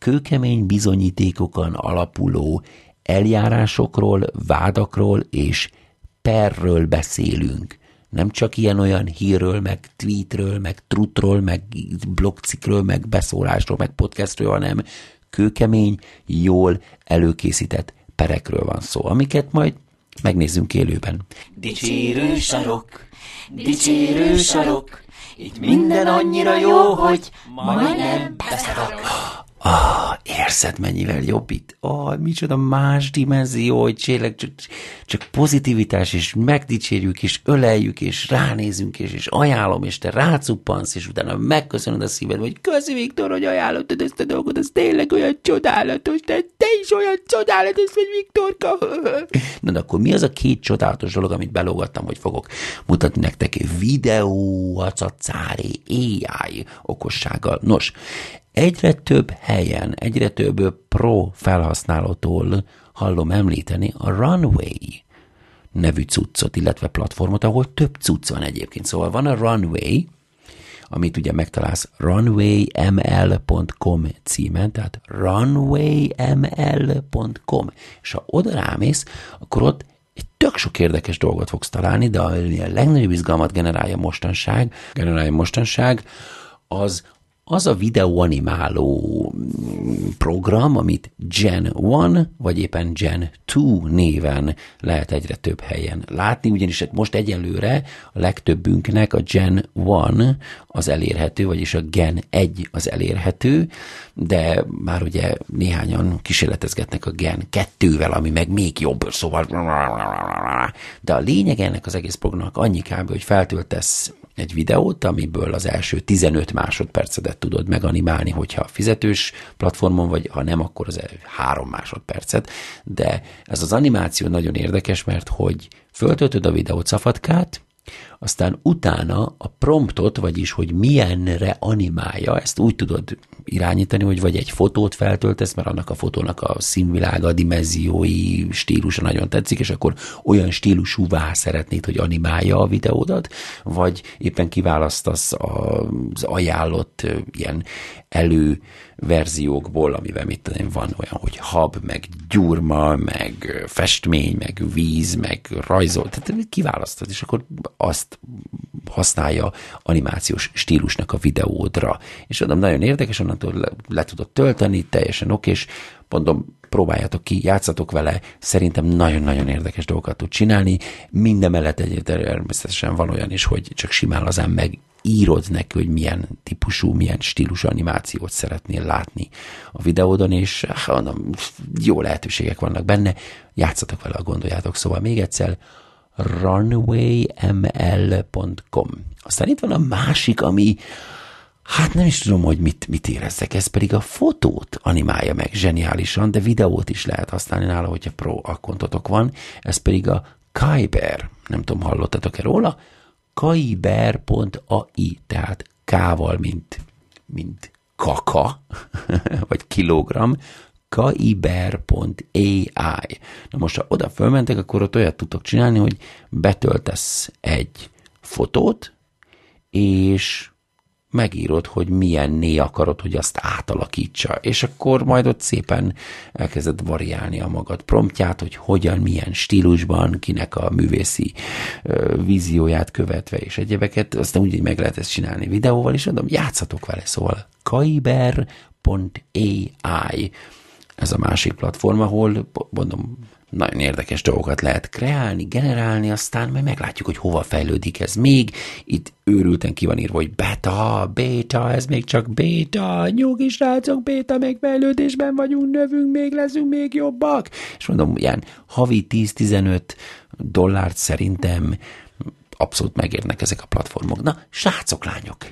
kőkemény bizonyítékokon alapuló eljárásokról, vádakról és perről beszélünk. Nem csak ilyen-olyan hírről, meg tweetről, meg trutról, meg blogcikről, meg beszólásról, meg podcastről, hanem kőkemény, jól előkészített perekről van szó, amiket majd megnézzünk élőben. Dicsérő sarok, dicsérő sarok, itt minden annyira jó, hogy majdnem beszarok. Ah, érzed mennyivel jobb itt? Ah, micsoda más dimenzió, hogy tényleg csak, csak pozitivitás, és megdicsérjük, és öleljük, és ránézünk, és, és ajánlom, és te rácuppansz, és utána megköszönöd a szíved, hogy köszi Viktor, hogy ajánlottad ezt a dolgot, ez tényleg olyan csodálatos, de te is olyan csodálatos vagy, Viktorka. Na, de akkor mi az a két csodálatos dolog, amit belógattam, hogy fogok mutatni nektek videó, acacári, AI okossággal. Nos, egyre több helyen, egyre több pro felhasználótól hallom említeni a Runway nevű cuccot, illetve platformot, ahol több cucc van egyébként. Szóval van a Runway, amit ugye megtalálsz runwayml.com címen, tehát runwayml.com, és ha oda rámész, akkor ott egy tök sok érdekes dolgot fogsz találni, de a legnagyobb izgalmat generálja mostanság, generálja mostanság, az az a videóanimáló mm, program, amit Gen 1, vagy éppen Gen 2 néven lehet egyre több helyen látni, ugyanis most egyelőre a legtöbbünknek a Gen 1 az elérhető, vagyis a Gen 1 az elérhető, de már ugye néhányan kísérletezgetnek a Gen 2-vel, ami meg még jobb, szóval de a lényeg ennek az egész programnak annyi kb, hogy feltöltesz egy videót, amiből az első 15 másodpercedet tudod meganimálni, hogyha fizetős platformon vagy, ha nem, akkor az 3 másodpercet. De ez az animáció nagyon érdekes, mert hogy föltöltöd a videót szafatkát, aztán utána a promptot, vagyis hogy milyenre animálja, ezt úgy tudod irányítani, hogy vagy egy fotót feltöltesz, mert annak a fotónak a színvilága, a dimenziói, stílusa nagyon tetszik, és akkor olyan stílusúvá szeretnéd, hogy animálja a videódat, vagy éppen kiválasztasz az ajánlott ilyen elő verziókból, amivel mit tudom, van olyan, hogy hab, meg gyurma, meg festmény, meg víz, meg rajzol, tehát kiválasztod, és akkor azt használja animációs stílusnak a videódra. És mondom, nagyon érdekes, onnantól le, le tudod tölteni, teljesen okés, mondom, próbáljátok ki, játszatok vele, szerintem nagyon-nagyon érdekes dolgokat tud csinálni. Minden mellett egy természetesen van olyan is, hogy csak simán azán meg írod neki, hogy milyen típusú, milyen stílusú animációt szeretnél látni a videódon, és mondom, jó lehetőségek vannak benne, játszatok vele, gondoljátok. Szóval még egyszer, runwayml.com. Aztán itt van a másik, ami Hát nem is tudom, hogy mit, mit érezzek, ez pedig a fotót animálja meg zseniálisan, de videót is lehet használni nála, hogyha pro akkontotok van, ez pedig a Kyber, nem tudom, hallottatok-e róla, kaiber.ai, tehát kával, mint, mint kaka, vagy kilogram, kaiber.ai. Na most, ha oda fölmentek, akkor ott olyat tudtok csinálni, hogy betöltesz egy fotót, és megírod, hogy milyen né akarod, hogy azt átalakítsa, és akkor majd ott szépen elkezded variálni a magad promptját, hogy hogyan, milyen stílusban, kinek a művészi uh, vízióját követve, és egyebeket, aztán úgy meg lehet ezt csinálni videóval, és mondom, játszatok vele, szóval kaiber.ai ez a másik platform, ahol mondom, nagyon érdekes dolgokat lehet kreálni, generálni, aztán majd meglátjuk, hogy hova fejlődik ez még. Itt őrülten ki van írva, hogy beta, beta, ez még csak beta, nyugi srácok, beta megfejlődésben vagyunk, növünk, még leszünk még jobbak. És mondom, ilyen havi 10-15 dollárt szerintem abszolút megérnek ezek a platformok. Na, srácok, lányok,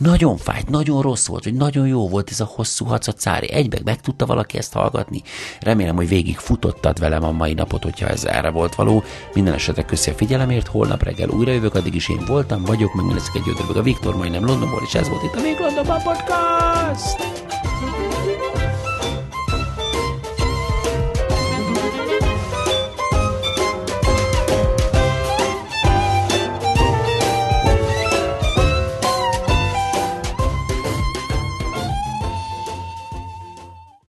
nagyon fájt, nagyon rossz volt, hogy nagyon jó volt ez a hosszú hacacári. Egybe meg tudta valaki ezt hallgatni. Remélem, hogy végig futottad velem a mai napot, hogyha ez erre volt való. Minden esetre köszi a figyelemért, holnap reggel újra jövök, addig is én voltam, vagyok, meg leszek egy a Viktor, majdnem Londonból, és ez volt itt a Még Londonban Podcast!